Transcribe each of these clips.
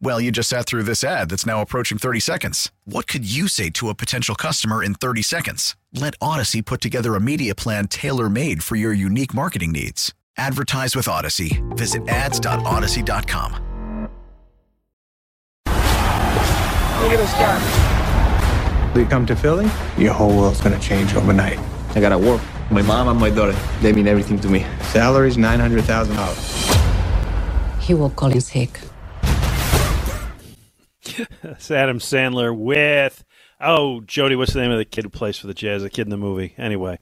Well, you just sat through this ad that's now approaching 30 seconds. What could you say to a potential customer in 30 seconds? Let Odyssey put together a media plan tailor made for your unique marketing needs. Advertise with Odyssey. Visit ads.odyssey.com. Look at this guy. You come to Philly, your whole world's gonna change overnight. I gotta work. My mom and my daughter, they mean everything to me. Salary's $900,000. He will call in sick. It's Adam Sandler with oh Jody. What's the name of the kid who plays for the Jazz? The kid in the movie. Anyway.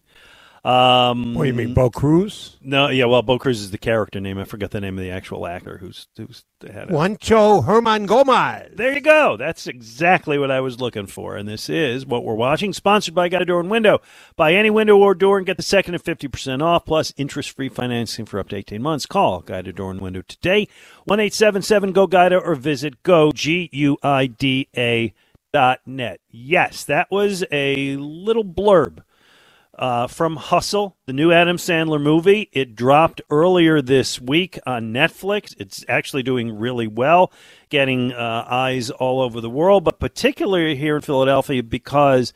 Um, what do you mean, Bo Cruz? No, yeah. Well, Bo Cruz is the character name. I forgot the name of the actual actor who's who's had it. Juancho Herman Gomez. There you go. That's exactly what I was looking for. And this is what we're watching. Sponsored by Guida Door and Window. Buy any window or door and get the second at fifty percent off, plus interest-free financing for up to eighteen months. Call Guida Door and Window today. One eight seven seven Go Guida or visit go g u i d a dot net. Yes, that was a little blurb uh, from Hustle, the new Adam Sandler movie. It dropped earlier this week on Netflix. It's actually doing really well, getting uh, eyes all over the world, but particularly here in Philadelphia because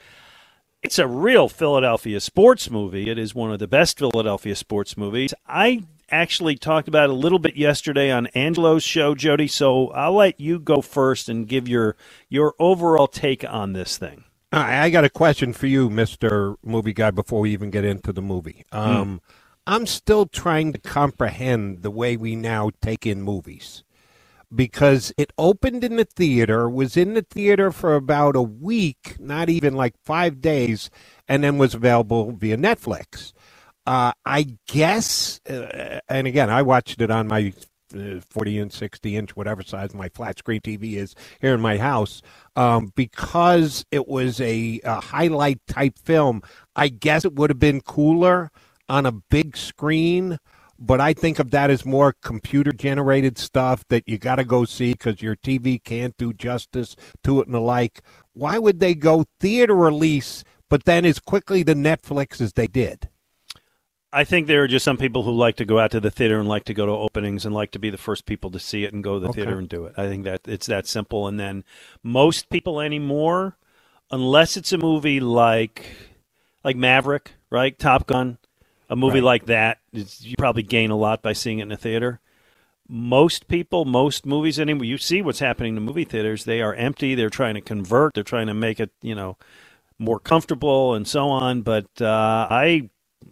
it's a real Philadelphia sports movie. It is one of the best Philadelphia sports movies. I actually talked about it a little bit yesterday on Angelo's show, Jody. So I'll let you go first and give your your overall take on this thing. I got a question for you, Mister Movie Guy. Before we even get into the movie, um, mm. I'm still trying to comprehend the way we now take in movies because it opened in the theater, was in the theater for about a week, not even like five days, and then was available via Netflix. Uh, I guess, uh, and again, I watched it on my 40 inch, 60 inch, whatever size my flat screen TV is here in my house, um, because it was a, a highlight type film. I guess it would have been cooler on a big screen, but I think of that as more computer generated stuff that you got to go see because your TV can't do justice to it and the like. Why would they go theater release, but then as quickly to Netflix as they did? I think there are just some people who like to go out to the theater and like to go to openings and like to be the first people to see it and go to the okay. theater and do it. I think that it's that simple. And then most people anymore, unless it's a movie like like Maverick, right, Top Gun, a movie right. like that, you probably gain a lot by seeing it in a theater. Most people, most movies anymore, you see what's happening to movie theaters. They are empty. They're trying to convert. They're trying to make it, you know, more comfortable and so on. But uh, I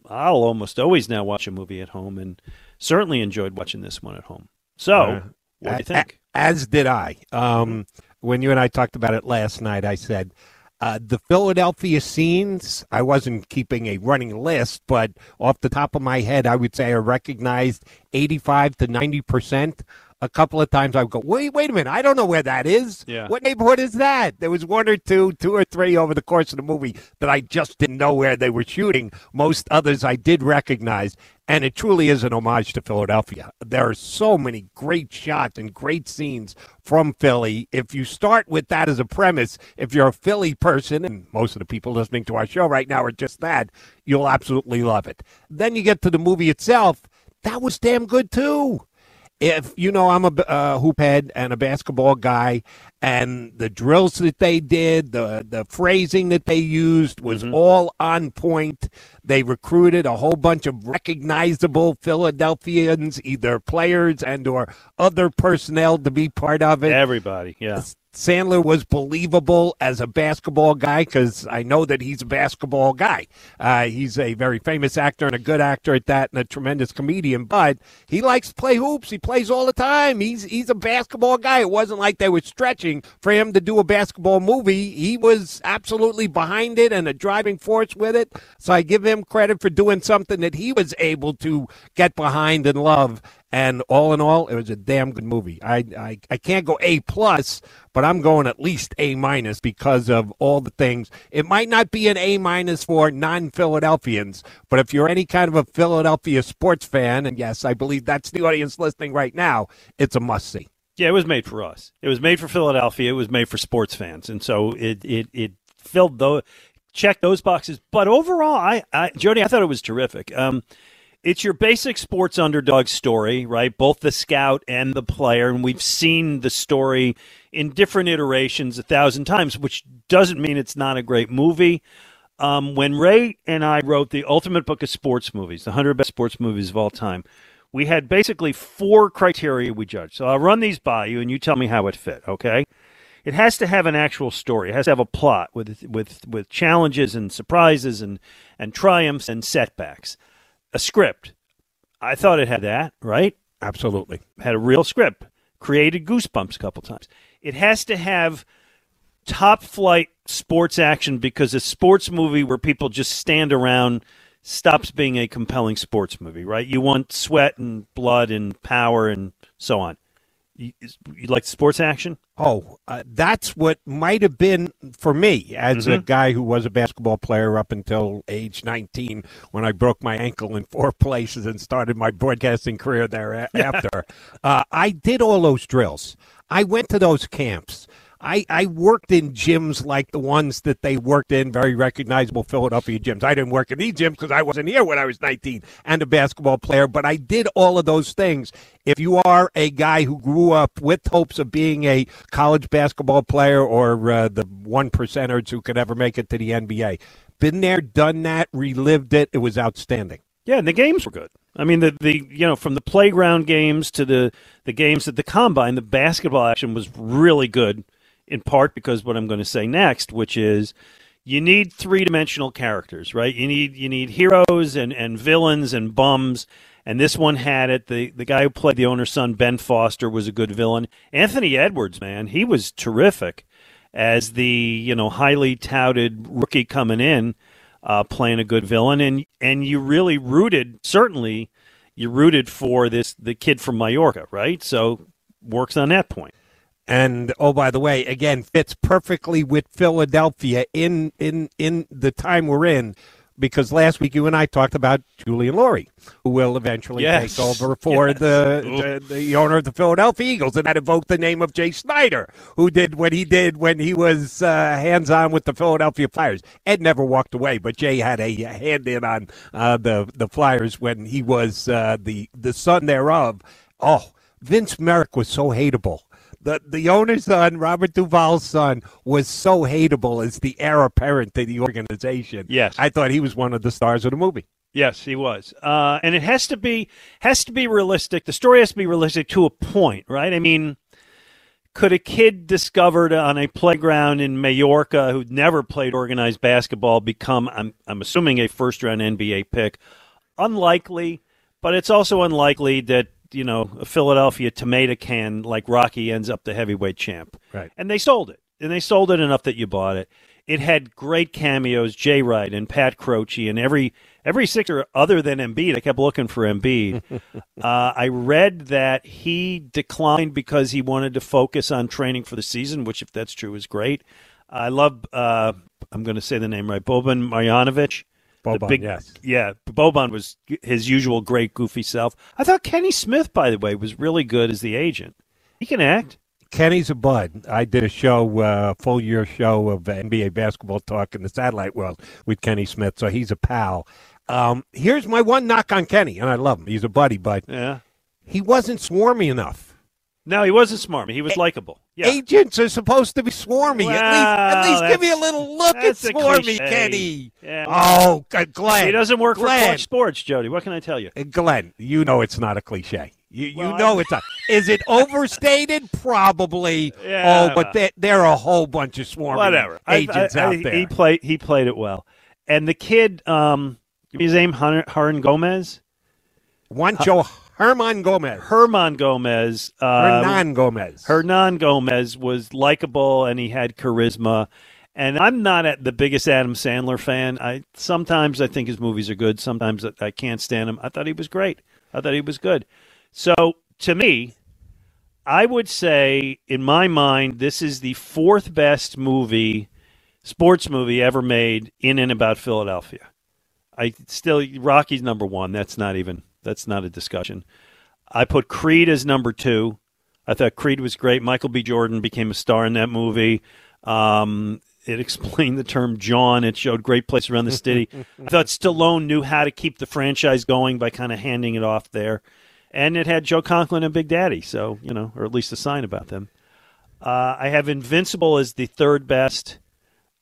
I'll almost always now watch a movie at home, and certainly enjoyed watching this one at home. So, uh, what do you think? As did I. Um, when you and I talked about it last night, I said uh, the Philadelphia scenes. I wasn't keeping a running list, but off the top of my head, I would say I recognized eighty-five to ninety percent a couple of times I would go, wait, wait a minute, I don't know where that is. Yeah. What neighborhood is that? There was one or two, two or three over the course of the movie that I just didn't know where they were shooting. Most others I did recognize, and it truly is an homage to Philadelphia. There are so many great shots and great scenes from Philly. If you start with that as a premise, if you're a Philly person, and most of the people listening to our show right now are just that, you'll absolutely love it. Then you get to the movie itself. That was damn good too if you know I'm a uh, hoop head and a basketball guy, and the drills that they did, the the phrasing that they used was mm-hmm. all on point. They recruited a whole bunch of recognizable Philadelphians, either players and or other personnel, to be part of it. Everybody, yeah. Sandler was believable as a basketball guy because I know that he's a basketball guy. Uh, he's a very famous actor and a good actor at that, and a tremendous comedian. But he likes to play hoops. He plays all the time. He's he's a basketball guy. It wasn't like they were stretching for him to do a basketball movie. He was absolutely behind it and a driving force with it. So I give him credit for doing something that he was able to get behind and love. And all in all, it was a damn good movie. I I, I can't go A plus, but I'm going at least A minus because of all the things. It might not be an A minus for non Philadelphians, but if you're any kind of a Philadelphia sports fan, and yes, I believe that's the audience listening right now, it's a must see. Yeah, it was made for us. It was made for Philadelphia. It was made for sports fans, and so it it it filled those checked those boxes. But overall, I, I Jody, I thought it was terrific. Um, it's your basic sports underdog story, right? Both the scout and the player, and we've seen the story in different iterations a thousand times, which doesn't mean it's not a great movie. Um, when Ray and I wrote the ultimate book of sports movies, the 100 best sports movies of all time, we had basically four criteria we judged. So I'll run these by you, and you tell me how it fit, okay? It has to have an actual story. It has to have a plot with with with challenges and surprises and and triumphs and setbacks a script. I thought it had that, right? Absolutely. Had a real script. Created goosebumps a couple times. It has to have top flight sports action because a sports movie where people just stand around stops being a compelling sports movie, right? You want sweat and blood and power and so on. You, you like sports action? Oh, uh, that's what might have been for me as mm-hmm. a guy who was a basketball player up until age 19 when I broke my ankle in four places and started my broadcasting career thereafter. uh, I did all those drills. I went to those camps. I, I worked in gyms like the ones that they worked in, very recognizable Philadelphia gyms. I didn't work in these gyms because I wasn't here when I was 19 and a basketball player, but I did all of those things. If you are a guy who grew up with hopes of being a college basketball player or uh, the one percenters who could ever make it to the NBA, been there, done that, relived it, it was outstanding. Yeah, and the games were good. I mean, the, the you know from the playground games to the the games at the combine, the basketball action was really good in part because what I'm going to say next, which is you need three dimensional characters, right? You need you need heroes and, and villains and bums. And this one had it. The the guy who played the owner's son, Ben Foster, was a good villain. Anthony Edwards, man, he was terrific as the you know highly touted rookie coming in, uh, playing a good villain. And and you really rooted certainly you rooted for this the kid from Majorca, right? So works on that point. And oh, by the way, again, fits perfectly with Philadelphia in in in the time we're in, because last week you and I talked about Julian Lurie, who will eventually yes. take over for yes. the, the, the owner of the Philadelphia Eagles, and that evoked the name of Jay Snider, who did what he did when he was uh, hands on with the Philadelphia Flyers. Ed never walked away, but Jay had a hand in on uh, the the Flyers when he was uh, the the son thereof. Oh, Vince Merrick was so hateable the the owner's son, Robert Duvall's son, was so hateable as the heir apparent to the organization. Yes, I thought he was one of the stars of the movie. Yes, he was, uh, and it has to be has to be realistic. The story has to be realistic to a point, right? I mean, could a kid discovered on a playground in Majorca who'd never played organized basketball become, I'm I'm assuming, a first round NBA pick? Unlikely, but it's also unlikely that you know, a Philadelphia tomato can like Rocky ends up the heavyweight champ. Right. And they sold it. And they sold it enough that you bought it. It had great cameos, Jay Wright and Pat Croce and every every Sixer other than Embiid. I kept looking for Embiid. uh, I read that he declined because he wanted to focus on training for the season, which, if that's true, is great. I love. Uh, I'm going to say the name right. Boban Marjanovic. Boban, big, yes. Yeah, Boban was his usual great goofy self. I thought Kenny Smith, by the way, was really good as the agent. He can act. Kenny's a bud. I did a show, uh, full year show of NBA basketball talk in the satellite world with Kenny Smith, so he's a pal. Um, here's my one knock on Kenny, and I love him. He's a buddy, but yeah. he wasn't swarmy enough. No, he wasn't smarmy. He was likable. Yeah. Agents are supposed to be swarmy. Well, at least, at least give me a little look at swarmy, Kenny. Yeah. Oh, Glenn. He doesn't work Glenn. for Clutch Sports, Jody. What can I tell you? Uh, Glenn, you know it's not a cliche. You, you know I- it's a. Is it overstated? Probably. Yeah. Oh, but there, there are a whole bunch of swarming Whatever. Agents I- I- out there. He played. He played it well. And the kid, um, his name, Hernan Gomez. Juancho Herman Gomez. Herman Gomez. Uh, Hernan Gomez. Hernan Gomez was likable and he had charisma. And I'm not at the biggest Adam Sandler fan. I sometimes I think his movies are good. Sometimes I- I can't stand him. I thought he was great. I thought he was good. So to me, I would say in my mind, this is the fourth best movie, sports movie ever made in and about Philadelphia. I still Rocky's number one. That's not even that's not a discussion. I put Creed as number two. I thought Creed was great. Michael B. Jordan became a star in that movie. Um, it explained the term jawn. It showed great place around the city. I thought Stallone knew how to keep the franchise going by kind of handing it off there. And it had Joe Conklin and Big Daddy, so, you know, or at least a sign about them. Uh, I have Invincible as the third best.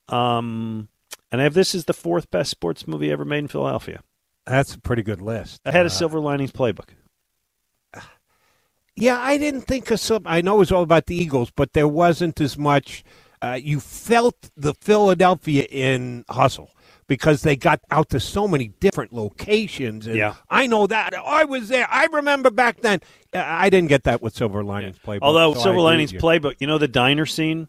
Um, and I have this as the fourth best sports movie ever made in Philadelphia. That's a pretty good list. I had a Uh, Silver Linings Playbook. Yeah, I didn't think of some. I know it was all about the Eagles, but there wasn't as much. Uh, you felt the Philadelphia in hustle because they got out to so many different locations. And Yeah. I know that. I was there. I remember back then. Uh, I didn't get that with Silver Linings Playbook. Although so Silver Linings you. Playbook, you know the diner scene?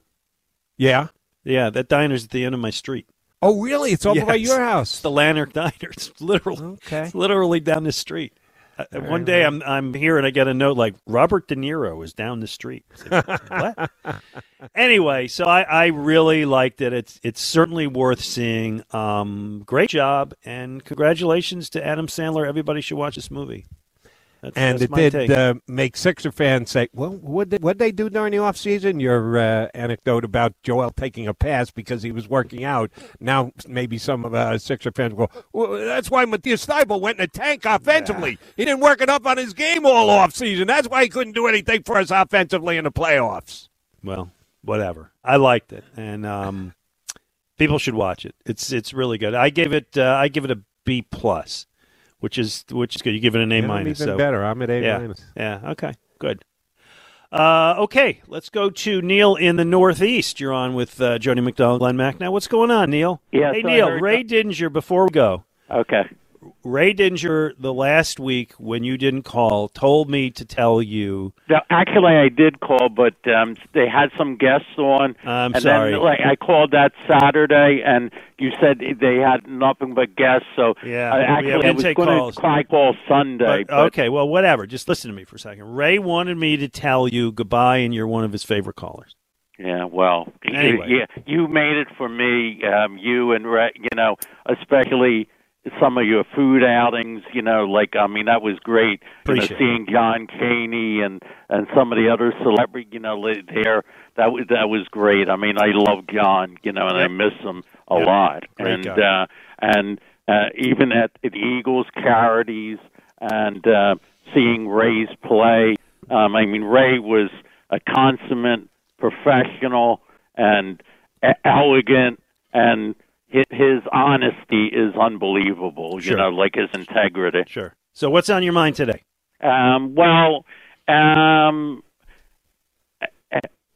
Yeah. Yeah, that diner's at the end of my street. Oh, really? It's over by Yes. your It's house. the Llanerch Diner. It's literally, Okay. it's literally down the street. Uh, one day I'm I'm here and I get a note like Robert De Niro is down the street. Said, what? anyway, so I, I really liked it. It's it's certainly worth seeing. Um, great job and congratulations to Adam Sandler. Everybody should watch this movie. That's, and that's it did uh, make Sixer fans say, "Well, what did what they do during the off season?" Your uh, anecdote about Joel taking a pass because he was working out. Now maybe some of uh, Sixer fans go, well, "That's why Matisse Thybulle went in a tank offensively. He didn't work enough on his game all off season. That's why he couldn't do anything for us offensively in the playoffs." well, whatever. I liked it, and um, people should watch it. It's it's really good. I gave it uh, I give it a B plus, which is which is good. You give it an A Yeah, I'm minus. even so better. I'm at A yeah, minus. yeah. Okay, good. Uh, okay, let's go to Neil in the Northeast. You're on with uh, Jody McDonald, Glenn Macnow, what's going on, Neil? Yeah. Hey, I Neil. heard- Ray Didinger. Before we go, Okay. Ray Didinger, the last week when you didn't call, told me to tell you. No, actually, I did call, but um, they had some guests on. I'm and sorry. Then, like, I called that Saturday, and you said they had nothing but guests. So Yeah, uh, actually, I was going to try call Sunday. But- okay, well, whatever. Just listen to me for a second. Ray wanted me to tell you goodbye, and you're one of his favorite callers. Yeah, well, Anyway. you, you, you made it for me. Um, you and Ray, you know, especially some of your food outings. You know, like I mean, that was great. You know, Appreciate seeing John Caney and and some of the other celebrity, you know, there. That was that was great. I mean, I love John, you know, and I miss him a Yep. lot. Great and guy. uh, and uh, even at the Eagles charities and uh, seeing Ray's play. Um, I mean, Ray was a consummate professional and elegant, and his, honesty is unbelievable. Sure. You know, like his integrity. Sure. So, what's on your mind today? Um, well, um,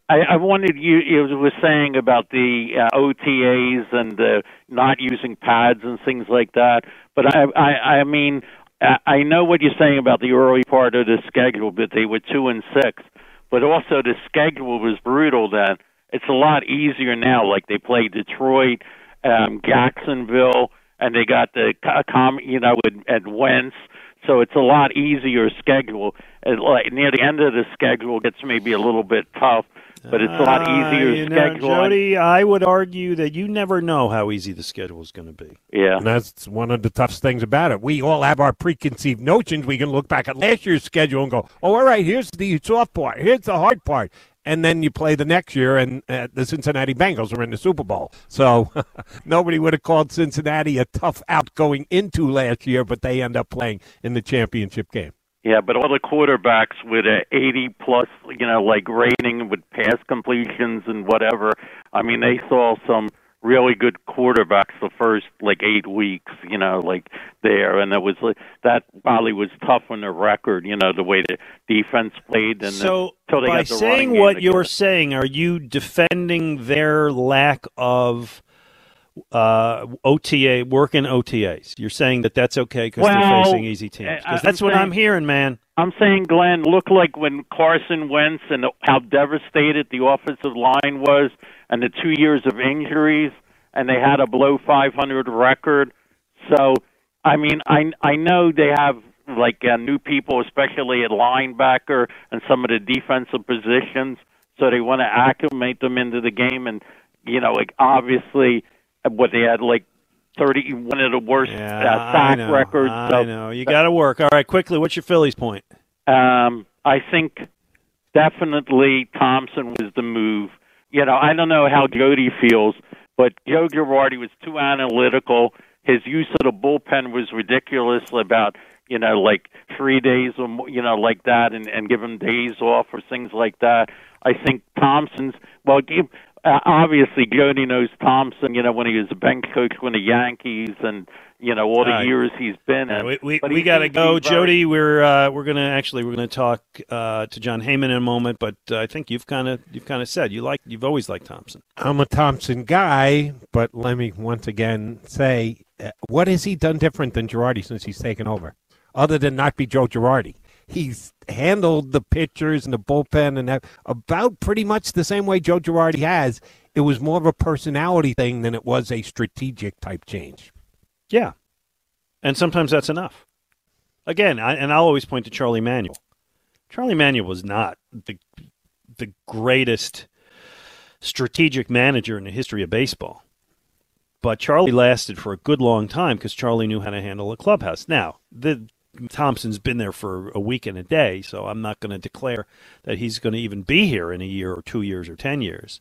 I, I wanted you. You were saying about the uh, OTAs and uh, not using pads and things like that. But I, I, I mean, I I know what you're saying about the early part of the schedule, but they were two and six. But also the schedule was brutal then. It's a lot easier now. Like they play Detroit, um, Jacksonville, and they got the com, you know, at, at Wentz. So it's a lot easier schedule. And like near the end of the schedule gets maybe a little bit tough, but it's a lot Uh, easier you know, schedule. and- Jody, I would argue that you never know how easy the schedule is going to be. yeah. And that's one of the toughest things about it. We all have our preconceived notions. We can look back at last year's schedule and go, "Oh, all right, here's the soft part. Here's the hard part." And then you play the next year, and uh, the Cincinnati Bengals are in the Super Bowl. So nobody would have called Cincinnati a tough out going into last year, but they end up playing in the championship game. Yeah, but all the quarterbacks with a 80 plus, you know, like rating with pass completions and whatever. I mean, they saw some really good quarterbacks the first like eight weeks, you know, like there, and it was like that probably was tough on the record, you know, the way the defense played. And so then, by saying what you're saying, are you defending their lack of? uh, OTA work in OTAs. You're saying that that's okay because well, they're facing easy teams. Because that's I'm what saying, I'm hearing, man. I'm saying, Glenn, look like when Carson Wentz and how devastated the offensive line was, and the two years of injuries, and they had a below 500 record. So, I mean, I I know they have like uh, new people, especially at linebacker and some of the defensive positions. So they want to acclimate them into the game, and you know, like obviously what they had like thirty one of the worst yeah, uh, sack I records. I so, know you got to work. All right, quickly, what's your Phillies point? Um, I think definitely Thomson was the move. You know, I don't know how Jody feels, but Joe Girardi was too analytical. His use of the bullpen was ridiculous. About you know, like three days or more, you know, like that, and and give him days off or things like that. I think Thomson's well. Give, uh, obviously Jody knows Thomson, you know, when he was a bench coach with the Yankees and you know all the All right. years he's been in. we we, we got to go, be very- Jody. We're uh, we're gonna actually we're gonna talk uh, to Jon Heyman in a moment, but uh, I think you've kind of you've kind of said you like you've always liked Thomson. I'm a Thomson guy, but let me once again say, uh, what has he done different than Girardi since he's taken over, other than not be Joe Girardi? He's handled the pitchers and the bullpen and about pretty much the same way Joe Girardi has. It was more of a personality thing than it was a strategic type change. Yeah, and sometimes that's enough. Again, I, and I'll always point to Charlie Manuel. Charlie Manuel was not the the greatest strategic manager in the history of baseball, but Charlie lasted for a good long time because Charlie knew how to handle a clubhouse. Now, the Thomson's been there for a week and a day, so I'm not going to declare that he's going to even be here in a year or two years or ten years.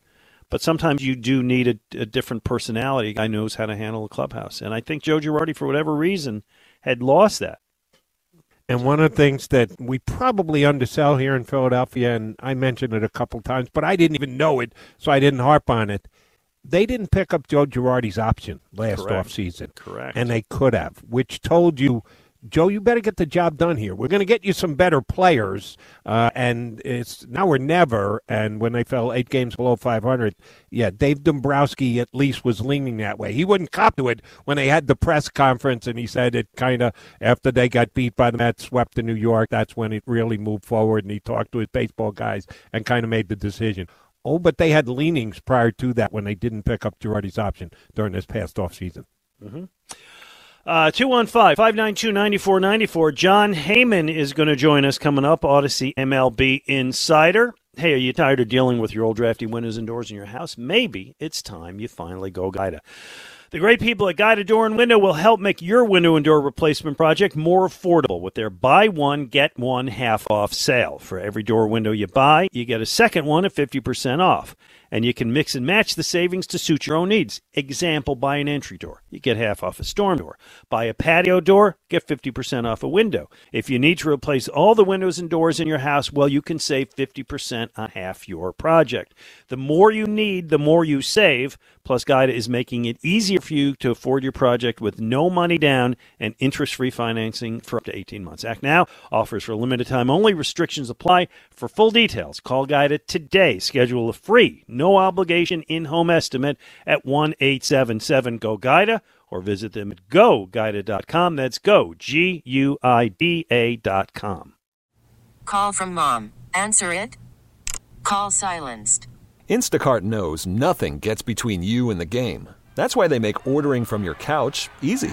But sometimes you do need a, a different personality. Guy knows how to handle a clubhouse, and I think Joe Girardi, for whatever reason, had lost that. And one of the things that we probably undersell here in Philadelphia, and I mentioned it a couple times, but I didn't even know it, so I didn't harp on it. They didn't pick up Joe Girardi's option last Correct. offseason. Correct. And they could have, which told you, Joe, you better get the job done here. We're going to get you some better players, uh, and it's now or never. And when they fell eight games below 500, yeah, Dave Dombrowski at least was leaning that way. He wouldn't cop to it when they had the press conference, and he said it kind of after they got beat by the Mets, swept to New York. That's when it really moved forward, and he talked to his baseball guys and kind of made the decision. Oh, but they had leanings prior to that when they didn't pick up Girardi's option during this past offseason. Uh, Uh, 215 592 9494. Jon Heyman is going to join us coming up, Odyssey MLB Insider. Hey, are you tired of dealing with your old drafty windows and doors in your house? Maybe it's time you finally go Guida. The great people at Guida Door and Window will help make your window and door replacement project more affordable with their buy one, get one half off sale. For every door window you buy, you get a second one at 50% off. And you can mix and match the savings to suit your own needs. Example, buy an entry door. You get half off a storm door. Buy a patio door, get 50% off a window. If you need to replace all the windows and doors in your house, well, you can save 50% on half your project. The more you need, the more you save. Plus, Guida is making it easier for you to afford your project with no money down and interest free financing for up to 18 months. Act now offers for a limited time only. Restrictions apply. For full details, call Guida today. Schedule a free, no obligation in home estimate at 1 877 GO GUIDA or visit them at goguida.com. That's go, G U I D A.com. Call from mom. Answer it. Call silenced. Instacart knows nothing gets between you and the game. That's why they make ordering from your couch easy.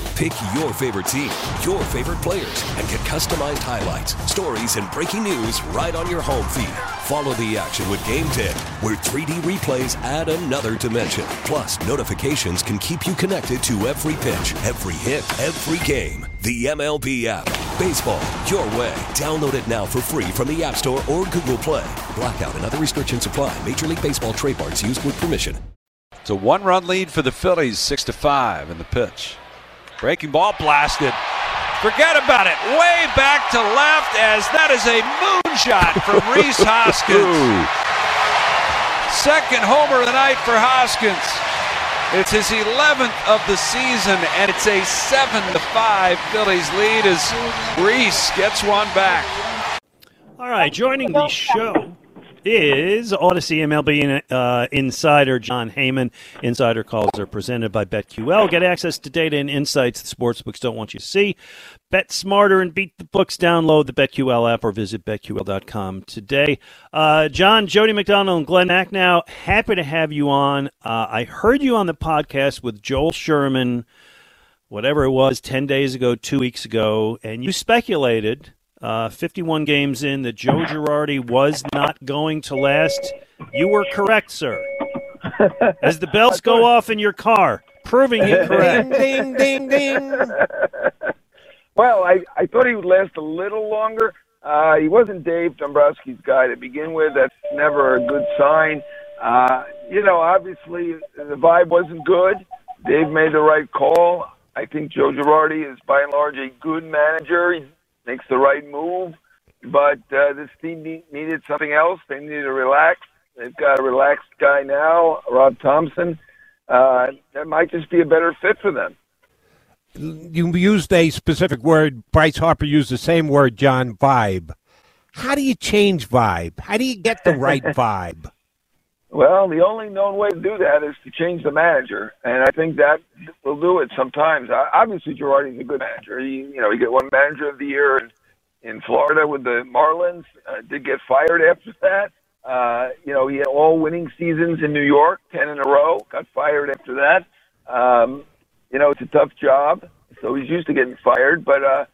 Pick your favorite team, your favorite players, and get customized highlights, stories, and breaking news right on your home feed. Follow the action with Gameday, where 3D replays add another dimension. Plus, notifications can keep you connected to every pitch, every hit, every game. The MLB app. Baseball, your way. Download it now for free from the App Store or Google Play. Blackout and other restrictions apply. Major League Baseball trademarks used with permission. It's a one run lead for the Phillies, 6 to 5 in the pitch. Breaking ball blasted. Forget about it. Way back to left as that is a moonshot from Rhys Hoskins. Second homer of the night for Hoskins. It's his 11th of the season, and it's a 7 to 5 Phillies lead as Rhys gets one back. All right, joining the show is Odyssey MLB uh, insider Jon Heyman. Insider calls are presented by BetQL. Get access to data and insights the sportsbooks don't want you to see. Bet smarter and beat the books. Download the BetQL app or visit BetQL.com today. Uh, Jon, Jody McDonald, and Glenn Macnow, happy to have you on. Uh, I heard you on the podcast with Joel Sherman, whatever it was, 10 days ago, two weeks ago, and you speculated – uh, 51 games in that Joe Girardi was not going to last. You were correct, sir. As the bells go off in your car, proving you correct. ding, ding, ding. ding. well, I, I thought he would last a little longer. Uh, he wasn't Dave Dombrowski's guy to begin with. That's never a good sign. Uh, you know, obviously the vibe wasn't good. Dave made the right call. I think Joe Girardi is by and large a good manager. He's makes the right move. But uh, this team need, needed something else. They needed to relax. They've got a relaxed guy now, Rob Thomson. Uh, that might just be a better fit for them. You used a specific word. Bryce Harper used the same word, Jon, vibe. How do you change vibe? How do you get the right vibe? Well, the only known way to do that is to change the manager, and I think that will do it sometimes. Obviously, Girardi's a good manager. He, you know, he got one manager of the year in, in Florida with the Marlins. Uh, did get fired after that. Uh, you know, he had all winning seasons in New York, ten in a row. Got fired after that. Um, you know, it's a tough job, so he's used to getting fired. But uh,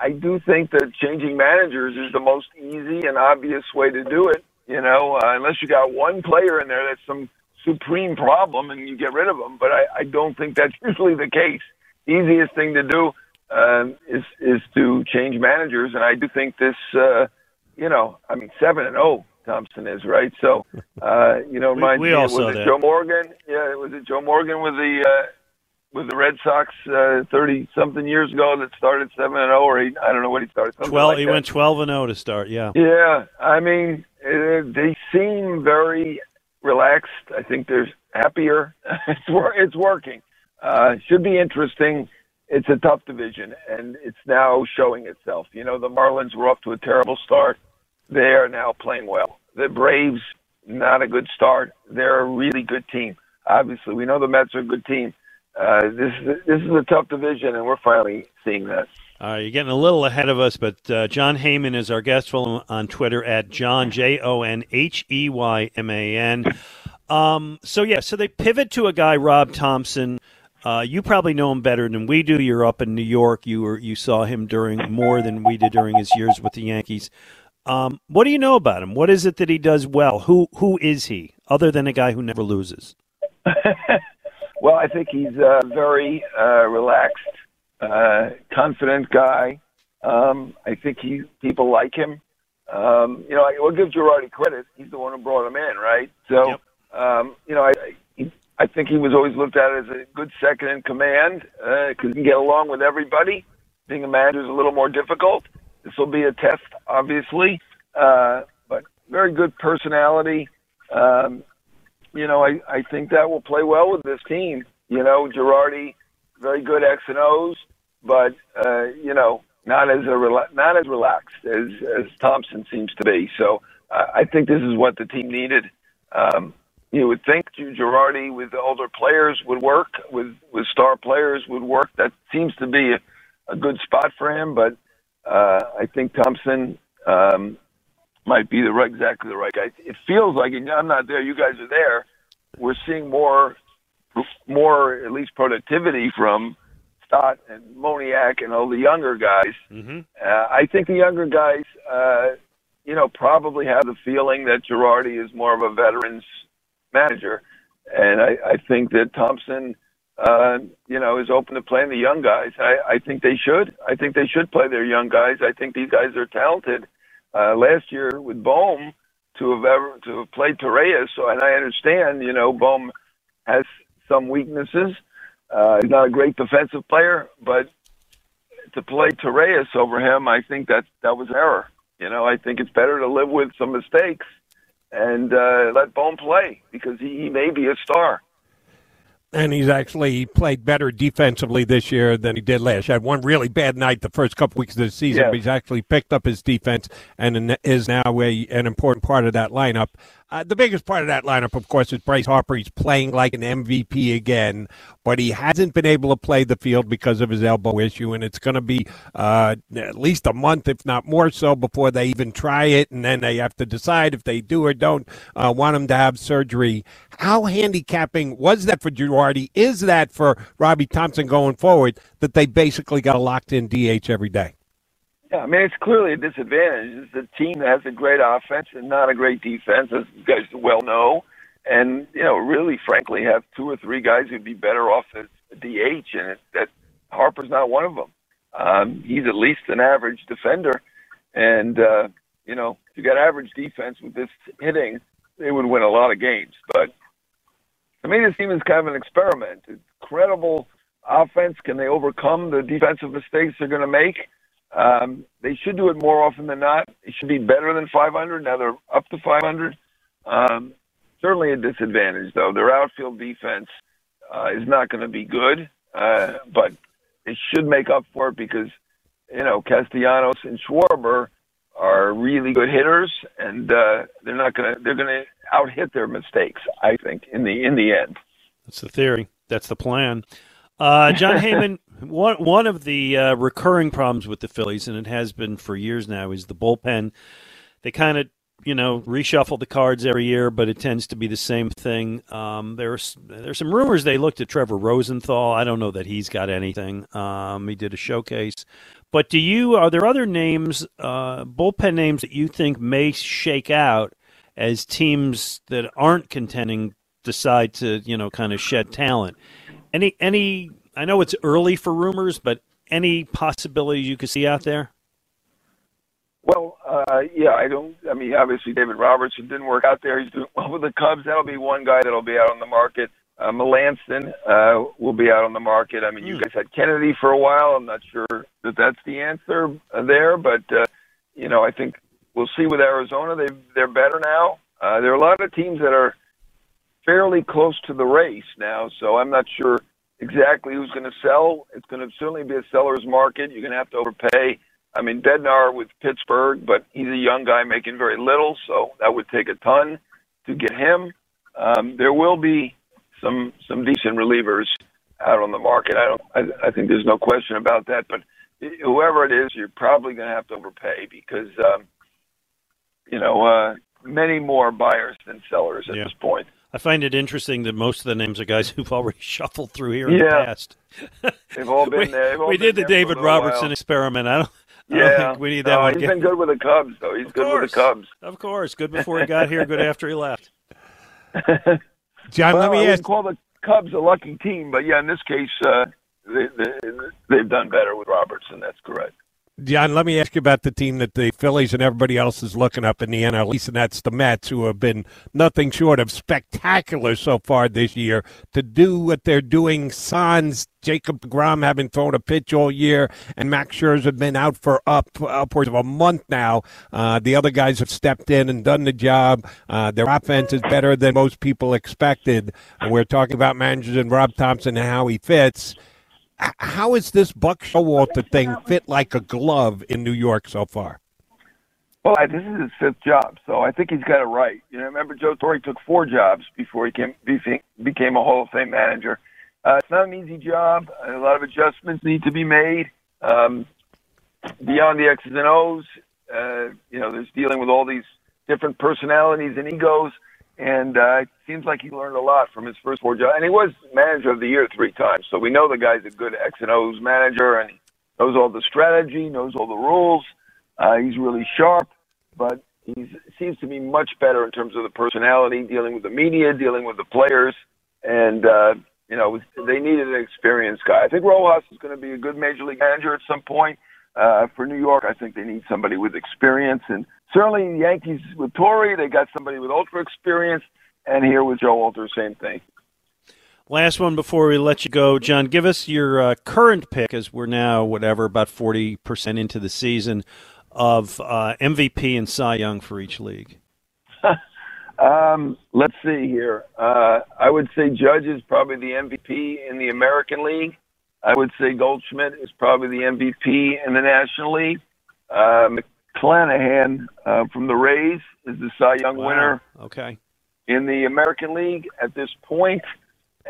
I do think that changing managers is the most easy and obvious way to do it you know, uh, unless you got one player in there that's some supreme problem and you get rid of them. But I, I don't think that's usually the case. The easiest thing to do uh, is is to change managers, and I do think this. Uh, you know, I mean, seven and zero. Oh, Thomson is right. So, uh, you know, we, we me, was it that. Joe Morgan? Yeah, was it Joe Morgan with the uh, with the Red Sox thirty uh, something years ago that started seven and zero or eight? I don't know what he started. Twelve. Like he that. went twelve and zero to start. Yeah. Yeah, I mean, they seem very relaxed. I think they're happier. it's it's working. Uh, should be interesting. It's a tough division, and it's now showing itself. You know, the Marlins were off to a terrible start. They are now playing well. The Braves, not a good start. They're a really good team. Obviously, we know the Mets are a good team. Uh, this this is a tough division, and we're finally seeing that. Uh, you're getting a little ahead of us, but uh, Jon Heyman is our guest. Follow him on Twitter at Jon J O N H E Y M A N. Um, so yeah, so they pivot to a guy, Rob Thomson. Uh, you probably know him better than we do. You're up in New York. You were you saw him during more than we did during his years with the Yankees. Um, what do you know about him? What is it that he does well? Who who is he, other than a guy who never loses? well, I think he's a very uh, relaxed, uh, confident guy. Um, I think he people like him. Um, you know, I will give Girardi credit. He's the one who brought him in, right? So, Yep. um, you know, I, I I think he was always looked at as a good second in command because he can get along with everybody. Being a manager is a little more difficult. This will be a test, obviously, uh, but very good personality. Um, you know, I, I think that will play well with this team. You know, Girardi, very good X and O's, but uh, you know, not as a rela- not as relaxed as as Thomson seems to be. So uh, I think this is what the team needed. Um, you would think Girardi with older players would work, with with star players would work. That seems to be a, a good spot for him, but uh, I think Thomson um, might be the right, exactly the right guy. It feels like and I'm not there. You guys are there. We're seeing more, more at least productivity from Stott and Moniak and all the younger guys. Mm-hmm. Uh, I think the younger guys, uh, you know, probably have the feeling that Girardi is more of a veterans manager, and I, I think that Thomson, uh, you know, is open to playing the young guys. I, I think they should. I think they should play their young guys. I think these guys are talented. Uh, last year with Bohm, to have ever to have played Torreyes, so and I understand, you know, Bohm has some weaknesses. Uh, he's not a great defensive player, but to play Torreyes over him, I think that that was error. You know, I think it's better to live with some mistakes and uh, let Bohm play because he, he may be a star. And he's actually played better defensively this year than he did last. He had one really bad night the first couple weeks of the season, Yeah. but he's actually picked up his defense and is now a, an important part of that lineup. Uh, the biggest part of that lineup, of course, is Bryce Harper. He's playing like an MVP again, but he hasn't been able to play the field because of his elbow issue, and it's going to be uh, at least a month, if not more so, before they even try it, and then they have to decide if they do or don't uh, want him to have surgery. How handicapping was that for Girardi? Is that for Robbie Thomson going forward that they basically got a locked in DH every day? Yeah, I mean it's clearly a disadvantage. It's a team that has a great offense and not a great defense, as you guys well know. And you know, really, frankly, have two or three guys who'd be better off as DH, and it, that Harper's not one of them. Um, he's at least an average defender, and uh, you know, if you got average defense with this hitting, they would win a lot of games. But to me, this team is kind of an experiment. Incredible offense. Can they overcome the defensive mistakes they're going to make? Um, they should do it more often than not. It should be better than 500. Now they're up to 500. Um, certainly a disadvantage, though. Their outfield defense uh, is not going to be good, uh, but it should make up for it because, you know, Castellanos and Schwarber are really good hitters, and uh, they're not going to they're going to out hit their mistakes. I think in the in the end. That's the theory. That's the plan. Uh, Jon Heyman, one one of the uh, recurring problems with the Phillies, and it has been for years now, is the bullpen. They kind of you know reshuffle the cards every year, but it tends to be the same thing. Um, there's there's some rumors they looked at Trevor Rosenthal. I don't know that he's got anything. Um, he did a showcase, but do you? Are there other names, uh, bullpen names that you think may shake out as teams that aren't contending decide to you know kind of shed talent? Any any? I know it's early for rumors, but any possibilities you could see out there? Well, uh, yeah, I don't. I mean, obviously David Robertson didn't work out there. He's doing well with the Cubs. That'll be one guy that'll be out on the market. Uh, Melancon uh, will be out on the market. I mean, you guys had Kennedy for a while. I'm not sure that that's the answer there, but uh, you know, I think we'll see with Arizona. They they're better now. Uh, there are a lot of teams that are fairly close to the race now, so I'm not sure exactly who's going to sell. It's going to certainly be a seller's market. You're going to have to overpay. I mean, Bednar with Pittsburgh, but he's a young guy making very little, so that would take a ton to get him. Um, there will be some some decent relievers out on the market. I don't. I, I think there's no question about that. But whoever it is, you're probably going to have to overpay because um, you know uh, many more buyers than sellers at Yeah. this point. I find it interesting that most of the names are guys who've already shuffled through here in the past. They've all been we, there. All we been did the there for a David Robertson while. experiment. I don't, I don't Yeah, think we need that no, one he's again. been good with the Cubs, though. He's good with the Cubs. Of course, good before he got here, good after he left. Jon, well, let me I ask. wouldn't call the Cubs a lucky team, but yeah, in this case, uh, they, they, they've done better with Robertson. That's correct. Jon, let me ask you about the team that the Phillies and everybody else is looking up in the NL, at least and that's the Mets, who have been nothing short of spectacular so far this year. To do what they're doing, Sans, Jacob DeGrom having thrown a pitch all year, and Max Scherzer have been out for up upwards of a month now. Uh, the other guys have stepped in and done the job. Uh, their offense is better than most people expected. And we're talking about managers and Rob Thomson and how he fits how is this Buck Showalter thing fit like a glove in New York so far? Well, this is his fifth job, so I think he's got it right. You know, remember Joe Torre took four jobs before he came, became a Hall of Fame manager. Uh, it's not an easy job. A lot of adjustments need to be made. Um, beyond the X's and O's, uh, you know, there's dealing with all these different personalities and egos, and uh, it seems like he learned a lot from his first four jobs. And he was manager of the year three times, so we know the guy's a good X and O's manager, and he knows all the strategy, knows all the rules. Uh, he's really sharp, but he seems to be much better in terms of the personality, dealing with the media, dealing with the players, and uh, you know they needed an experienced guy. I think Rojas is going to be a good major league manager at some point. Uh, for New York, I think they need somebody with experience, and certainly the Yankees with Torre, they got somebody with ultra experience, and here with Showalter, same thing. Last one before we let you go, Jon. Give us your uh, current pick, as we're now whatever about forty percent into the season of uh, MVP and Cy Young for each league. Um, let's see here. Uh, I would say Judge is probably the MVP in the American League. I would say Goldschmidt is probably the MVP in the National League. Uh, McClanahan uh, from the Rays is the Cy Young Wow. winner Okay. in the American League at this point.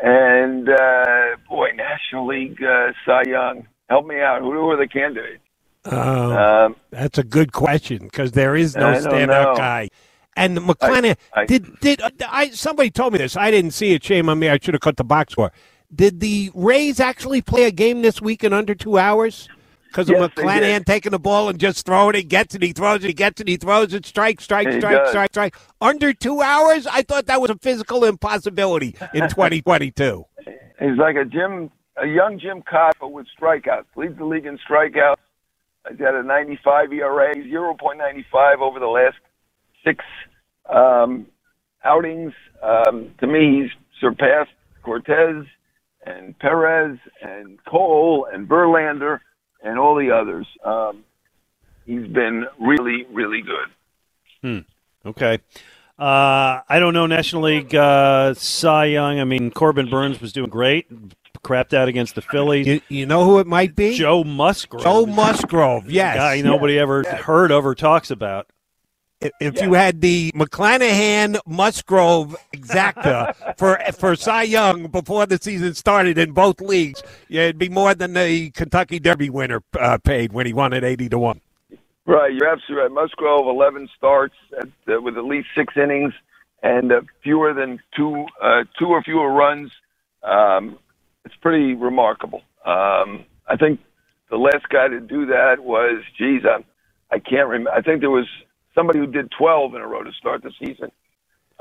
And uh, boy, National League uh, Cy Young, help me out. Who are the candidates? Um, Um, that's a good question because there is no I don't standout know. guy. And McClanahan I- did did uh, I somebody told me this. I didn't see it. Shame on me. I should have cut the box score. Did the Rays actually play a game this week in under two hours? Because Yes, of McClanahan taking the ball and just throwing it, gets it, he throws it, he gets it, he throws it, strike, strike, He strike, strike, strike. Under two hours? I thought that was a physical impossibility in 2022. He's like a Jim, a young Jim Cotto with strikeouts. Leads the league in strikeouts. He's got a 95 ERA, 0.95 over the last six um, outings. Um, to me, he's surpassed Cortes and Perez and Cole and Verlander and all the others. Um, he's been really, really good. Hmm. Okay. Uh, I don't know National League uh, Cy Young. I mean, Corbin Burnes was doing great. Crapped out against the Phillies. You, you know who it might be? Joe Musgrove. Joe Musgrove, yes. A guy nobody ever heard of or talks about. If- If you had the McClanahan Musgrove exacta for for Cy Young before the season started in both leagues, yeah, it'd be more than the Kentucky Derby winner uh, paid when he won at eighty to one. Right, you're absolutely right. Musgrove, 11 starts at, uh, with at least six innings and uh, fewer than two, uh, two or fewer runs. Um, it's pretty remarkable. Um, I think the last guy to do that was, geez, I, I can't remember. I think there was somebody who did 12 in a row to start the season.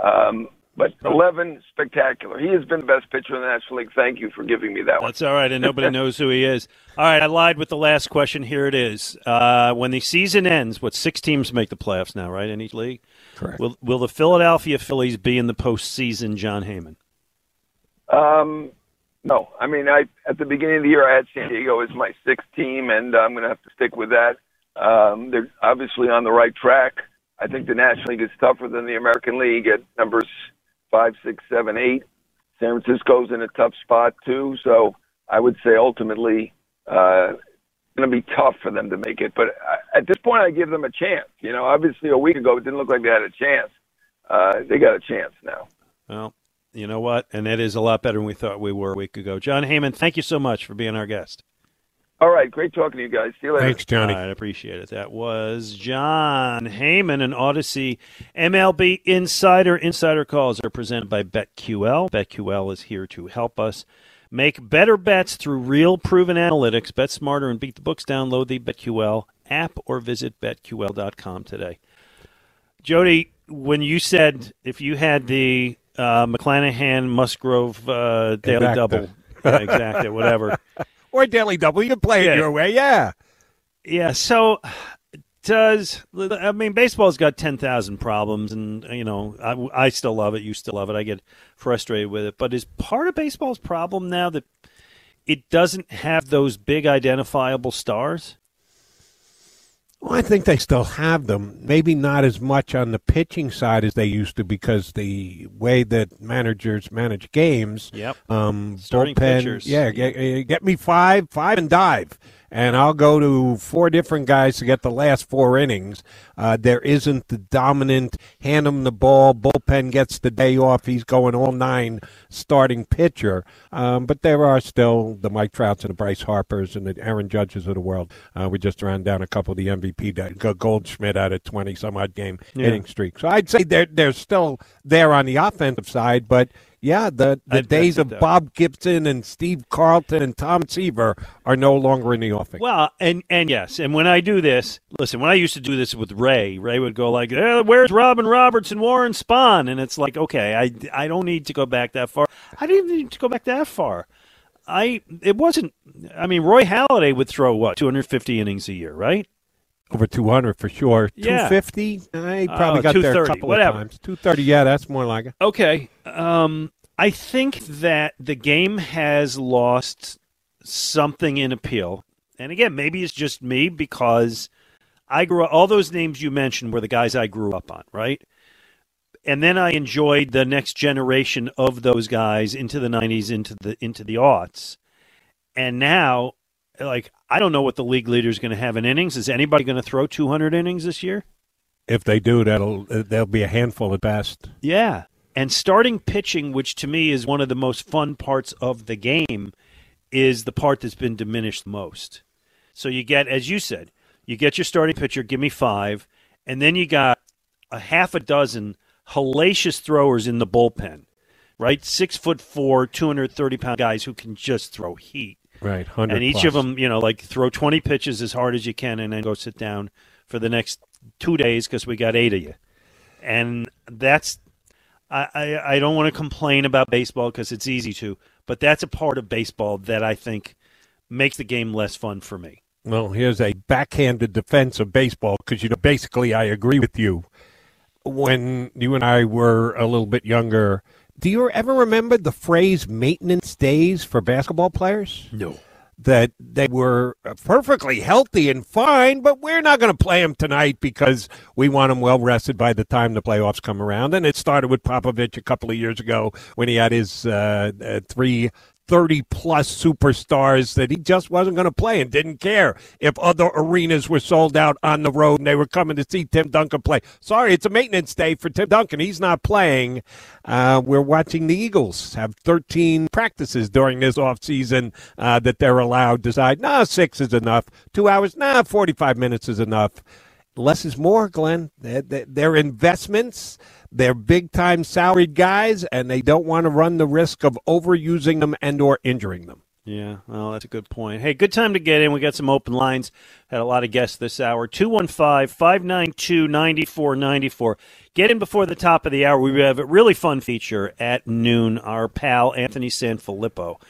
Um, but 11, spectacular. He has been the best pitcher in the National League. Thank you for giving me that one. That's all right, and nobody knows who he is. All right, I lied with the last question. Here it is. Uh, when the season ends, what six teams make the playoffs now, right, in each league? Correct. Will, will the Philadelphia Phillies be in the postseason, Jon Heyman? Um, no, I mean, I at the beginning of the year I had San Diego as my sixth team, and I'm going to have to stick with that. Um, they're obviously on the right track. I think the National League is tougher than the American League at numbers five, six, seven, eight. San Francisco's in a tough spot too, so I would say ultimately uh, it's going to be tough for them to make it. But at this point, I give them a chance. You know, obviously a week ago it didn't look like they had a chance. Uh, they got a chance now. Well, you know what? And it is a lot better than we thought we were a week ago. Jon Heyman, thank you so much for being our guest. All right, great talking to you guys. See you later. Thanks, Johnny. I appreciate it. That was Jon Heyman and Audacy MLB Insider. Insider calls are presented by BetQL. BetQL is here to help us make better bets through real proven analytics. Bet smarter and beat the books. Download the BetQL app or visit betql.com today. Jody, when you said if you had the uh, McClanahan Musgrove uh, daily Exacta. double, yeah, exactly, whatever. Or Daily Double. You can play Yeah. it your way. Yeah. Yeah. So does I mean baseball's got ten thousand problems, and you know I, I still love it. You still love it. I get frustrated with it, but is part of baseball's problem now that it doesn't have those big identifiable stars? Well, I think they still have them. Maybe not as much on the pitching side as they used to because the way that managers manage games. Yep. Um, Starting bullpen, pitchers. Yeah, get, get me five, five and dive. And I'll go to four different guys to get the last four innings. Uh, there isn't the dominant hand him the ball, bullpen gets the day off. He's going all nine starting pitcher. Um, but there are still the Mike Trouts and the Bryce Harpers and the Aaron Judges of the world. Uh, we just ran down a couple of the MVP. Goldschmidt out of 20 some odd game Yeah. hitting streak. So I'd say they're, they're still there on the offensive side, but yeah, the, the I'd- days of. Bob Gibson and Steve Carlton and Tom Seaver are no longer in the offing. Well, and and yes, and when I do this, listen, when I used to do this with Ray, Ray would go like, eh, "Where's Robin Roberts and Warren Spahn?" And it's like, okay, I I don't need to go back that far. I didn't need to go back that far. I it wasn't. I mean, Roy Halladay would throw what 250 innings a year, right? Over 200 for sure. Yeah. 250? I probably Oh, got there a 230, couple whatever. of times. 230, yeah, that's more like it. Okay. Um, I think that the game has lost something in appeal. And again, maybe it's just me because I grew up, all those names you mentioned were the guys I grew up on, right? And then I enjoyed the next generation of those guys into the 90s, into the into the aughts. And now, like, I don't know what the league leader is going to have in innings. Is anybody going to throw 200 innings this year? If they do, that'll there'll be a handful at best. Yeah. And starting pitching, which to me is one of the most fun parts of the game, is the part that's been diminished most. So you get, as you said, you get your starting pitcher, give me five, and then you got a half a dozen hellacious throwers in the bullpen, right? Six foot four, 230 pound guys who can just throw heat. Right, 100 And each plus. of them, you know, like throw 20 pitches as hard as you can and then go sit down for the next two days because we got eight of you. And that's, I, I, I don't want to complain about baseball because it's easy to, but that's a part of baseball that I think makes the game less fun for me. Well, here's a backhanded defense of baseball because you know basically I agree with you. When you and I were a little bit younger, do you ever remember the phrase "maintenance days" for basketball players? No. That they were perfectly healthy and fine, but we're not going to play them tonight because we want them well rested by the time the playoffs come around. And it started with Popovich a couple of years ago when he had his uh, uh, three 30 plus superstars that he just wasn't going to play and didn't care if other arenas were sold out on the road and they were coming to see Tim Duncan play. Sorry, it's a maintenance day for Tim Duncan. He's not playing. Uh, we're watching the Eagles have 13 practices during this offseason uh, that they're allowed. Decide, nah, six is enough. Two hours, nah, 45 minutes is enough. Less is more, Glenn. They're investments. They're big time salaried guys, and they don't want to run the risk of overusing them and or injuring them. Yeah, well, that's a good point. Hey, good time to get in. We got some open lines. Had a lot of guests this hour. 215 592 9494. Get in before the top of the hour. We have a really fun feature at noon. Our pal, Anthony Sanfilippo,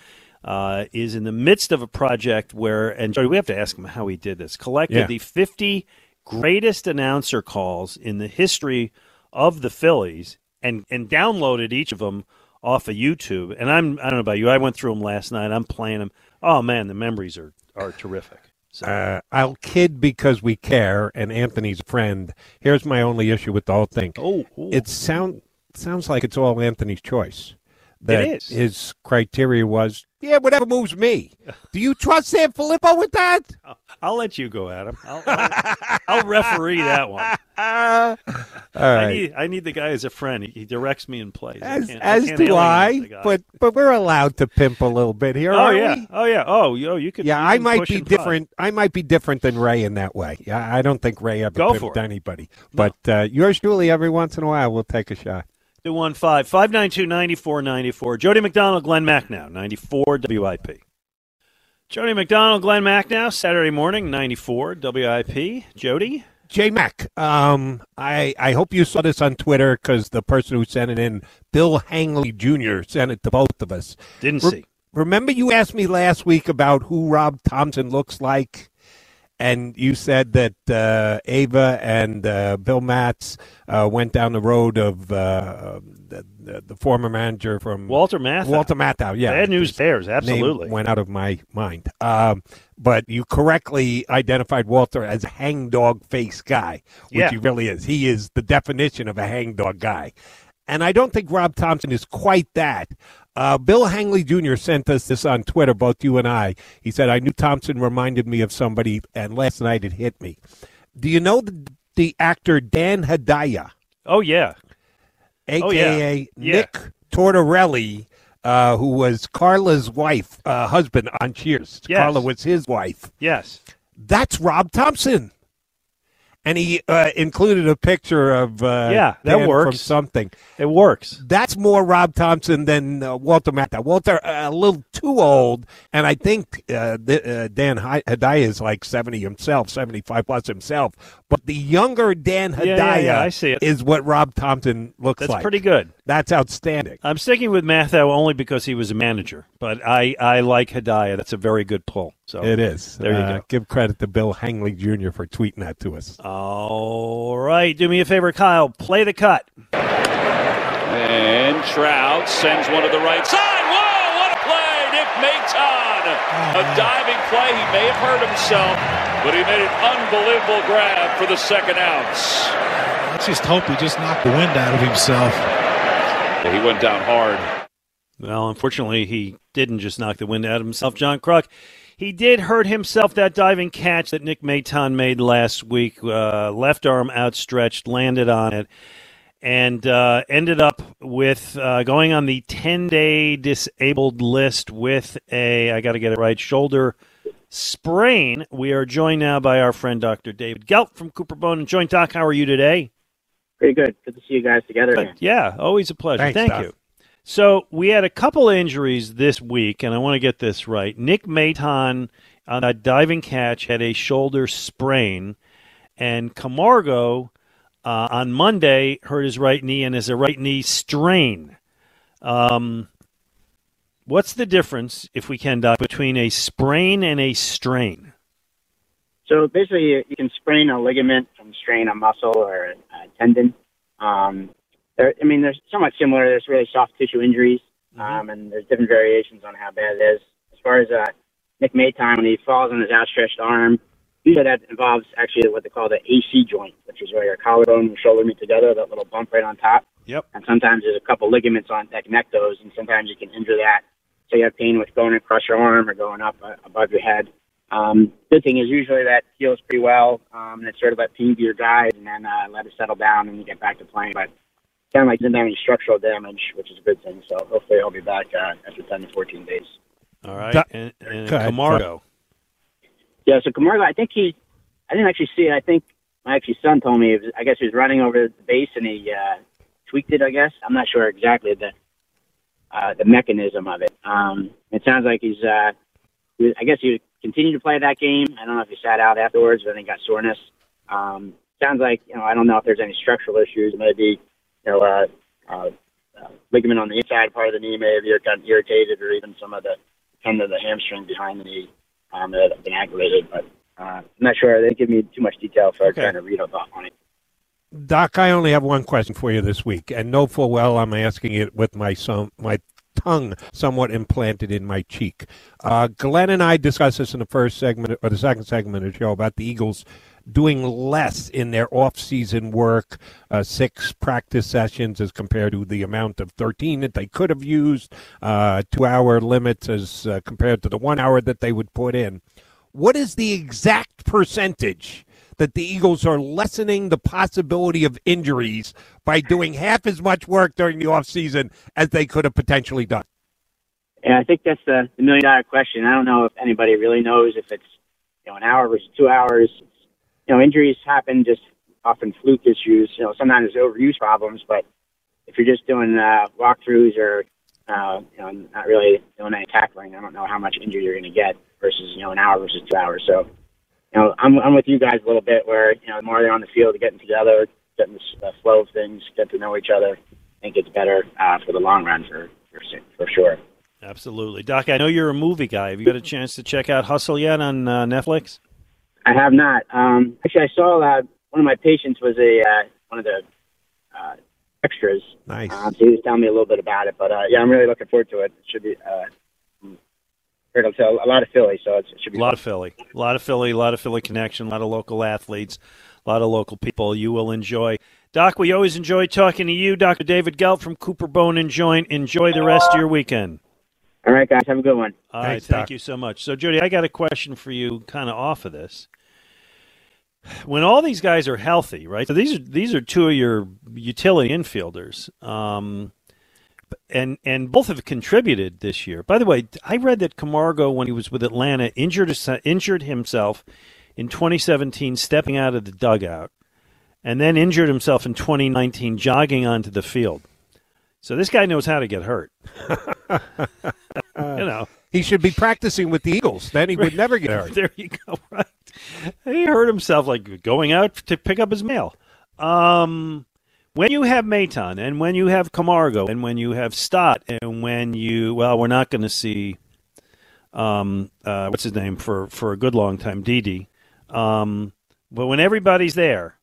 uh, is in the midst of a project where, and we have to ask him how he did this, collected Yeah. the 50 greatest announcer calls in the history of the Phillies and, and downloaded each of them off of YouTube. And I'm I don't know about you. I went through them last night. I'm playing them. Oh man, the memories are are terrific. Uh, I'll kid because we care, and Anthony's friend. Here's my only issue with the whole thing. Oh, it sound sounds like it's all Anthony's choice. That is. his criteria was, yeah, whatever moves me. Do you trust Sanfilippo with that? I'll let you go, Adam. I'll, I'll, I'll referee that one. All I need I need the guy as a friend. He, he directs me in plays. As, I as can't do I, but but we're allowed to pimp a little bit here. oh aren't yeah, we? oh yeah, oh yo, you could. Yeah, you I might be different. I might be different than Ray in that way. Yeah, I don't think Ray ever Go pimped anybody. But uh, yours truly, every once in a while, we'll take a shot. Two one five five nine two ninety four ninety four. Jody McDonald, Glenn Macnow, ninety four WIP. Jody McDonald, Glenn Macnow, Saturday morning, ninety four WIP. Jody, J Mac, um, I I hope you saw this on Twitter because the person who sent it in, Bill Hangley Jr., sent it to both of us. didn't Re- see. Remember, you asked me last week about who Rob Thomson looks like, and you said that uh, Ava and uh, Bill Matz uh, went down the road of uh, the, the, the former manager from Walter Matthau. Walter Matthau, yeah. Bad news bears, absolutely. went out of my mind. Um, but you correctly identified Walter as a hangdog face guy, which Yeah. he really is. He is the definition of a hangdog guy. And I don't think Rob Thomson is quite that. Uh, Bill Hangley Jr. sent us this on Twitter, both you and I. He said, I knew Thomson reminded me of somebody, and last night it hit me. Do you know the, the actor Dan Hedaya? Oh yeah, aka Oh, yeah. Yeah. Nick Tortorelli, uh, who was Carla's wife, uh, husband on Cheers. Yes. Carla was his wife. yes. That's Rob Thomson. And he uh, included a picture of uh, Yeah, that Dan from works. something. It works. That's more Rob Thomson than uh, Walter Matthau. Walter uh, a little too old, and I think uh, the, uh, Dan Hedaya is like seventy himself, seventy-five plus himself. But the younger Dan Yeah, yeah, yeah, I see it. is what Rob Thomson looks That's like. That's pretty good. That's outstanding. I'm sticking with Matthau only because he was a manager, but I, I like Hedaya. That's a very good pull. So It is. There you Uh, go. Give credit to Bill Hangley Jr. for tweeting that to us. All right, do me a favor, Kyle. Play the cut. And Trout sends one to the right side. Whoa, what a play! Nick Maton. A diving play. He may have hurt himself, but he made an unbelievable grab for the second outs. Let's just hope he just knocked the wind out of himself. Yeah, he went down hard. Well, unfortunately, he didn't just knock the wind out of himself, John Kruk. He did hurt himself that diving catch that Nick Maton made last week. Uh, left arm outstretched, landed on it, and uh, ended up with uh, going on the 10 day disabled list with a, I got to get it right, shoulder sprain. We are joined now by our friend Dr. David Gelt from Cooper Bone and Joint. Doc, how are you today? Pretty good. Good to see you guys together Good. again. Yeah, always a pleasure. Thanks, Thank Doc. you. So we had a couple injuries this week, and I want to get this right. Nick Maton on a diving catch had a shoulder sprain, and Camargo uh, on Monday hurt his right knee and has a right knee strain. Um, what's the difference, if we can, Doc, between a sprain and a strain? So basically, you, can sprain a ligament from strain a muscle or a tendon. Um, they're, I mean, they're somewhat similar. There's really soft tissue injuries, um, and there's different variations on how bad it is. As far as uh, Nick Maton, when he falls on his outstretched arm, usually that involves actually what they call the AC joint, which is where your collarbone and shoulder meet together, that little bump right on top. Yep. And sometimes there's a couple ligaments on that connect those, and sometimes you can injure that. So you have pain with going across your arm or going up uh, above your head. Um, good thing is usually that heals pretty well, um, and it's sort of let pain be your guide, and then uh, let it settle down, and you get back to playing. But kind of like didn't have any structural damage, which is a good thing. So hopefully he'll be back uh, after 10 to 14 days. All right. Doc- and and Camargo. Yeah, so Camargo, I think he, I didn't actually see it. I think my actually son told me. It was, I guess he was running over the base and he uh, tweaked it. I guess I'm not sure exactly the uh, the mechanism of it. Um, it sounds like he's. Uh, he, I guess he would continue to play that game. I don't know if he sat out afterwards, but then he got soreness. Um, sounds like you know. I don't know if there's any structural issues. Maybe you know. Uh, uh, uh, ligament on the inside part of the knee may have gotten irritated, or even some of the tendon of the hamstring behind the knee um, that have been aggravated. But uh, I'm not sure. They give me too much detail, so I'm Okay. trying to read up on it. Doc, I only have one question for you this week, and know full well I'm asking it with my some my tongue somewhat implanted in my cheek. Uh, Glenn and I discussed this in the first segment or the second segment of the show about the Eagles doing less in their off-season work, uh, six practice sessions as compared to the amount of 13 that they could have used, uh, two-hour limits as uh, compared to the one hour that they would put in. What is the exact percentage that the Eagles are lessening the possibility of injuries by doing half as much work during the offseason as they could have potentially done? Yeah, I think that's the, the million dollar question. I don't know if anybody really knows if it's you know an hour versus two hours. You know, injuries happen just often fluke issues. You know, sometimes overuse problems, but if you're just doing uh, walkthroughs or uh, you know not really doing any tackling, I don't know how much injury you're going to get versus you know an hour versus two hours. So, you know, I'm I'm with you guys a little bit where you know the more they're on the field, getting together, getting the flow of things, get to know each other. I think it's better uh, for the long run for for, for sure. Absolutely, Doc. I know you're a movie guy. Have you got a chance to check out Hustle yet on uh, Netflix? I have not. Um, actually, I saw uh, one of my patients was a uh, one of the uh, extras. Nice. Um, so he was telling me a little bit about it, but uh, yeah, I'm really looking forward to it. It should be. Uh, heard him tell a lot of Philly, so it should be A lot fun. of Philly, a lot of Philly, a lot of Philly connection, a lot of local athletes, a lot of local people. You will enjoy. Doc, we always enjoy talking to you, Dr. David Gelt from Cooper Bone and Joint. Enjoy the rest of your weekend. All right, guys, have a good one. All right, thank you so much. So, Jody, I got a question for you, kind of off of this. When all these guys are healthy, right? So these are these are two of your utility infielders, um, and and both have contributed this year. By the way, I read that Camargo, when he was with Atlanta, injured injured himself in 2017, stepping out of the dugout, and then injured himself in 2019, jogging onto the field. So this guy knows how to get hurt. you know. He should be practicing with the Eagles. Then he would never get hurt. There you go. Right. He hurt himself like going out to pick up his mail. Um, when you have Maton and when you have Camargo and when you have Stott and when you well, we're not going to see um, uh, what's his name for for a good long time, Didi. Um, but when everybody's there,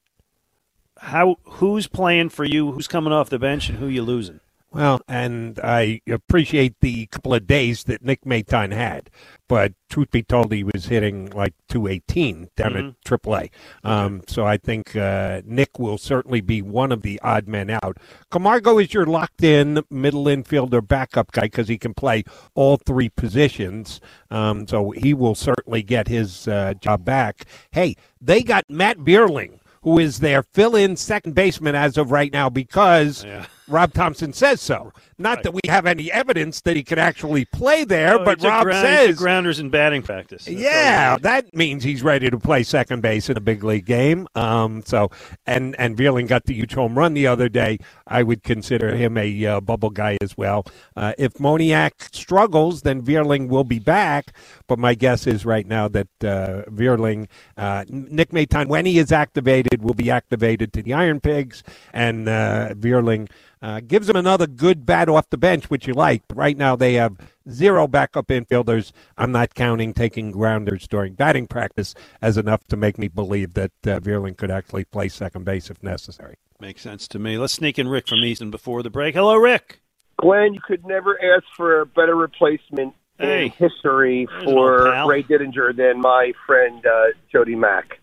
how who's playing for you? Who's coming off the bench and who you losing? Well, and I appreciate the couple of days that Nick Maton had, but truth be told, he was hitting like 218 down Mhm. at AAA. Um, so I think uh, Nick will certainly be one of the odd men out. Camargo is your locked-in middle infielder backup guy because he can play all three positions. Um, so he will certainly get his uh, job back. Hey, they got Matt Vierling. Who is their fill-in second baseman as of right now because Rob Thomson says so. Not that we have any evidence that he could actually play there, Oh, but Rob ground- says grounders in batting practice. That's yeah, that means he's ready to play second base in a big league game. Um, so, and and Vierling got the huge home run the other day. I would consider him a uh, bubble guy as well. Uh, if Moniak struggles, then Vierling will be back. But my guess is right now that uh, Vierling, uh, Nick Maton, when he is activated, will be activated to the Iron Pigs, and uh, Vierling. Uh, gives them another good bat off the bench, which you like. But right now they have zero backup infielders. I'm not counting taking grounders during batting practice as enough to make me believe that uh, Vierling could actually play second base if necessary. Makes sense to me. Let's sneak in Rick from Easton before the break. Hello, Rick. Glenn, you could never ask for a better replacement Hey. in history There's for. Ray Didinger than my friend uh, Jody Mack.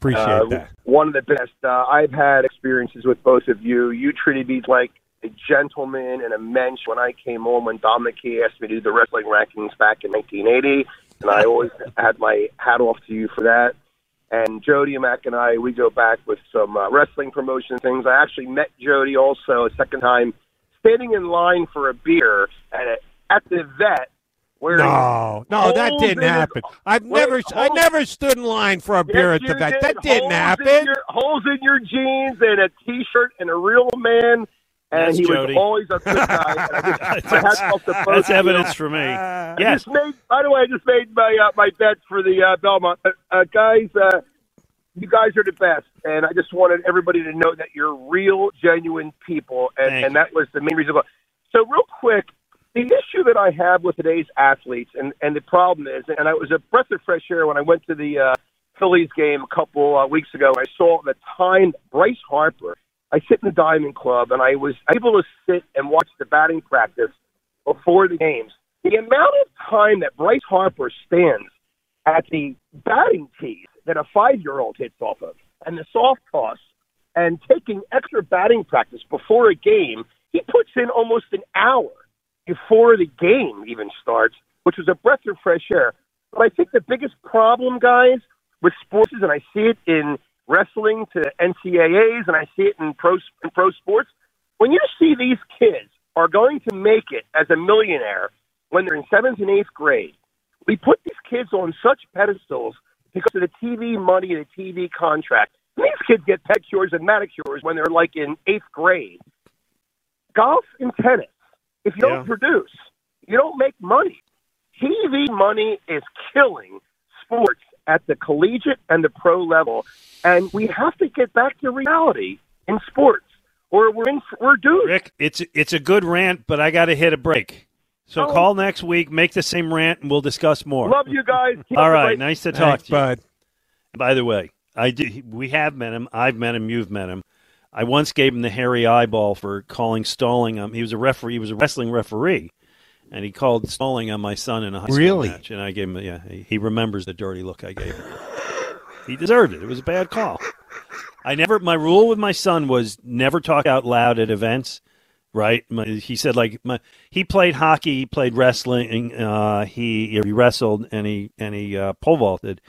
Appreciate Uh, that. One of the best. Uh, I've had experiences with both of you. You treated me like a gentleman and a mensch when I came home when Dominic Key asked me to do the wrestling rankings back in 1980, and I always had my hat off to you for that. And Jody Mack and I, we go back with some uh, wrestling promotion things. I actually met Jody also a second time, standing in line for a beer at a, at the vet. Wearing No, no, that didn't in his- happen. I've Wait, never, I never stood in line for a beer Yes, at the you vet. did. That didn't holes happen. In your, holes in your jeans and a T-shirt and a real man. And That's he Jody. was always a good guy. I just, That's- my hat's off to both That's evidence for me. I Yes. just made, by the way, I just made my uh, my bet for the uh, Belmont uh, uh, guys. Uh, you guys are the best, and I just wanted everybody to know that you're real, genuine people, and, Thank and that was the main reason. why. So, real quick, the issue that I have with today's athletes, and and the problem is, and I was a breath of fresh air when I went to the uh, Phillies game a couple uh, weeks ago. I saw the time Bryce Harper. I sit in the Diamond Club, and I was able to sit and watch the batting practice before the games. The amount of time that Bryce Harper stands at the batting tees that a five year old hits off of, and the soft toss, and taking extra batting practice before a game. He puts in almost an hour before the game even starts, which was a breath of fresh air. But I think the biggest problem, guys, with sports is, and I see it in wrestling to NCAAs, and I see it in pro in pro sports. When you see these kids are going to make it as a millionaire when they're in seventh and eighth grade, we put these kids on such pedestals because of the TV money, and the TV contract. And these kids get pedicures and manicures when they're like in eighth grade. Golf and tennis, if you don't produce, you don't make money. TV money is killing sports at the collegiate and the pro level, and we have to get back to reality in sports, or we're in we're doomed. Rick, it's it's a good rant, but I got to hit a break. So Oh. call next week, make the same rant, and we'll discuss more. Love you guys. Keep All up the right, great- nice to talk Thanks, to you. bud. By the way, I did, we have met him. I've met him. You've met him. I once gave him the hairy eyeball for calling stalling. Um, he was a referee. He was a wrestling referee, and he called stalling on my son in a high school Really? match. And I gave him. Yeah, he, he remembers the dirty look I gave him. he deserved it. It was a bad call. I never. My rule with my son was never talk out loud at events. Right? My, he said like my, he played hockey, he played wrestling, uh, he he wrestled, and he and he uh, pole vaulted.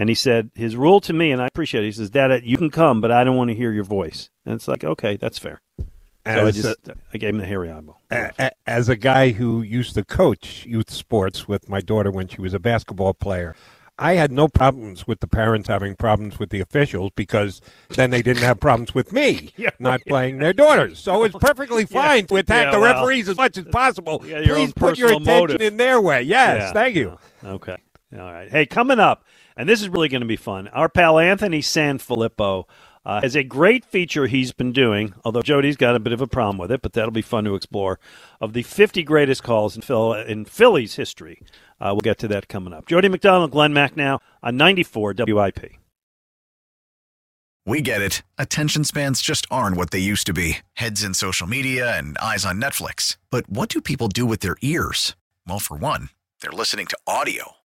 And he said his rule to me, and I appreciate it. He says, "Dad, you can come, but I don't want to hear your voice." And it's like, okay, that's fair. so I just I gave him the hairy eyeball. A- a- As a guy who used to coach youth sports with my daughter when she was a basketball player, I had no problems with the parents having problems with the officials because then they didn't have problems with me Yeah, not playing their daughters. So it's perfectly fine to attack Yeah, the well, referees as much as possible. Yeah, your Please put your attention motive. in their way. Yes, Yeah. thank you. Okay. All right. Hey, coming up, and this is really going to be fun. Our pal Anthony Sanfilippo uh, has a great feature he's been doing, although Jody's got a bit of a problem with it, but that'll be fun to explore, of the 50 greatest calls in, Phil, in Philly's history. Uh, we'll get to that coming up. Jody McDonald, Glenn Macnow on 94 WIP. We get it. Attention spans just aren't what they used to be heads in social media and eyes on Netflix. But what do people do with their ears? Well, for one, they're listening to audio.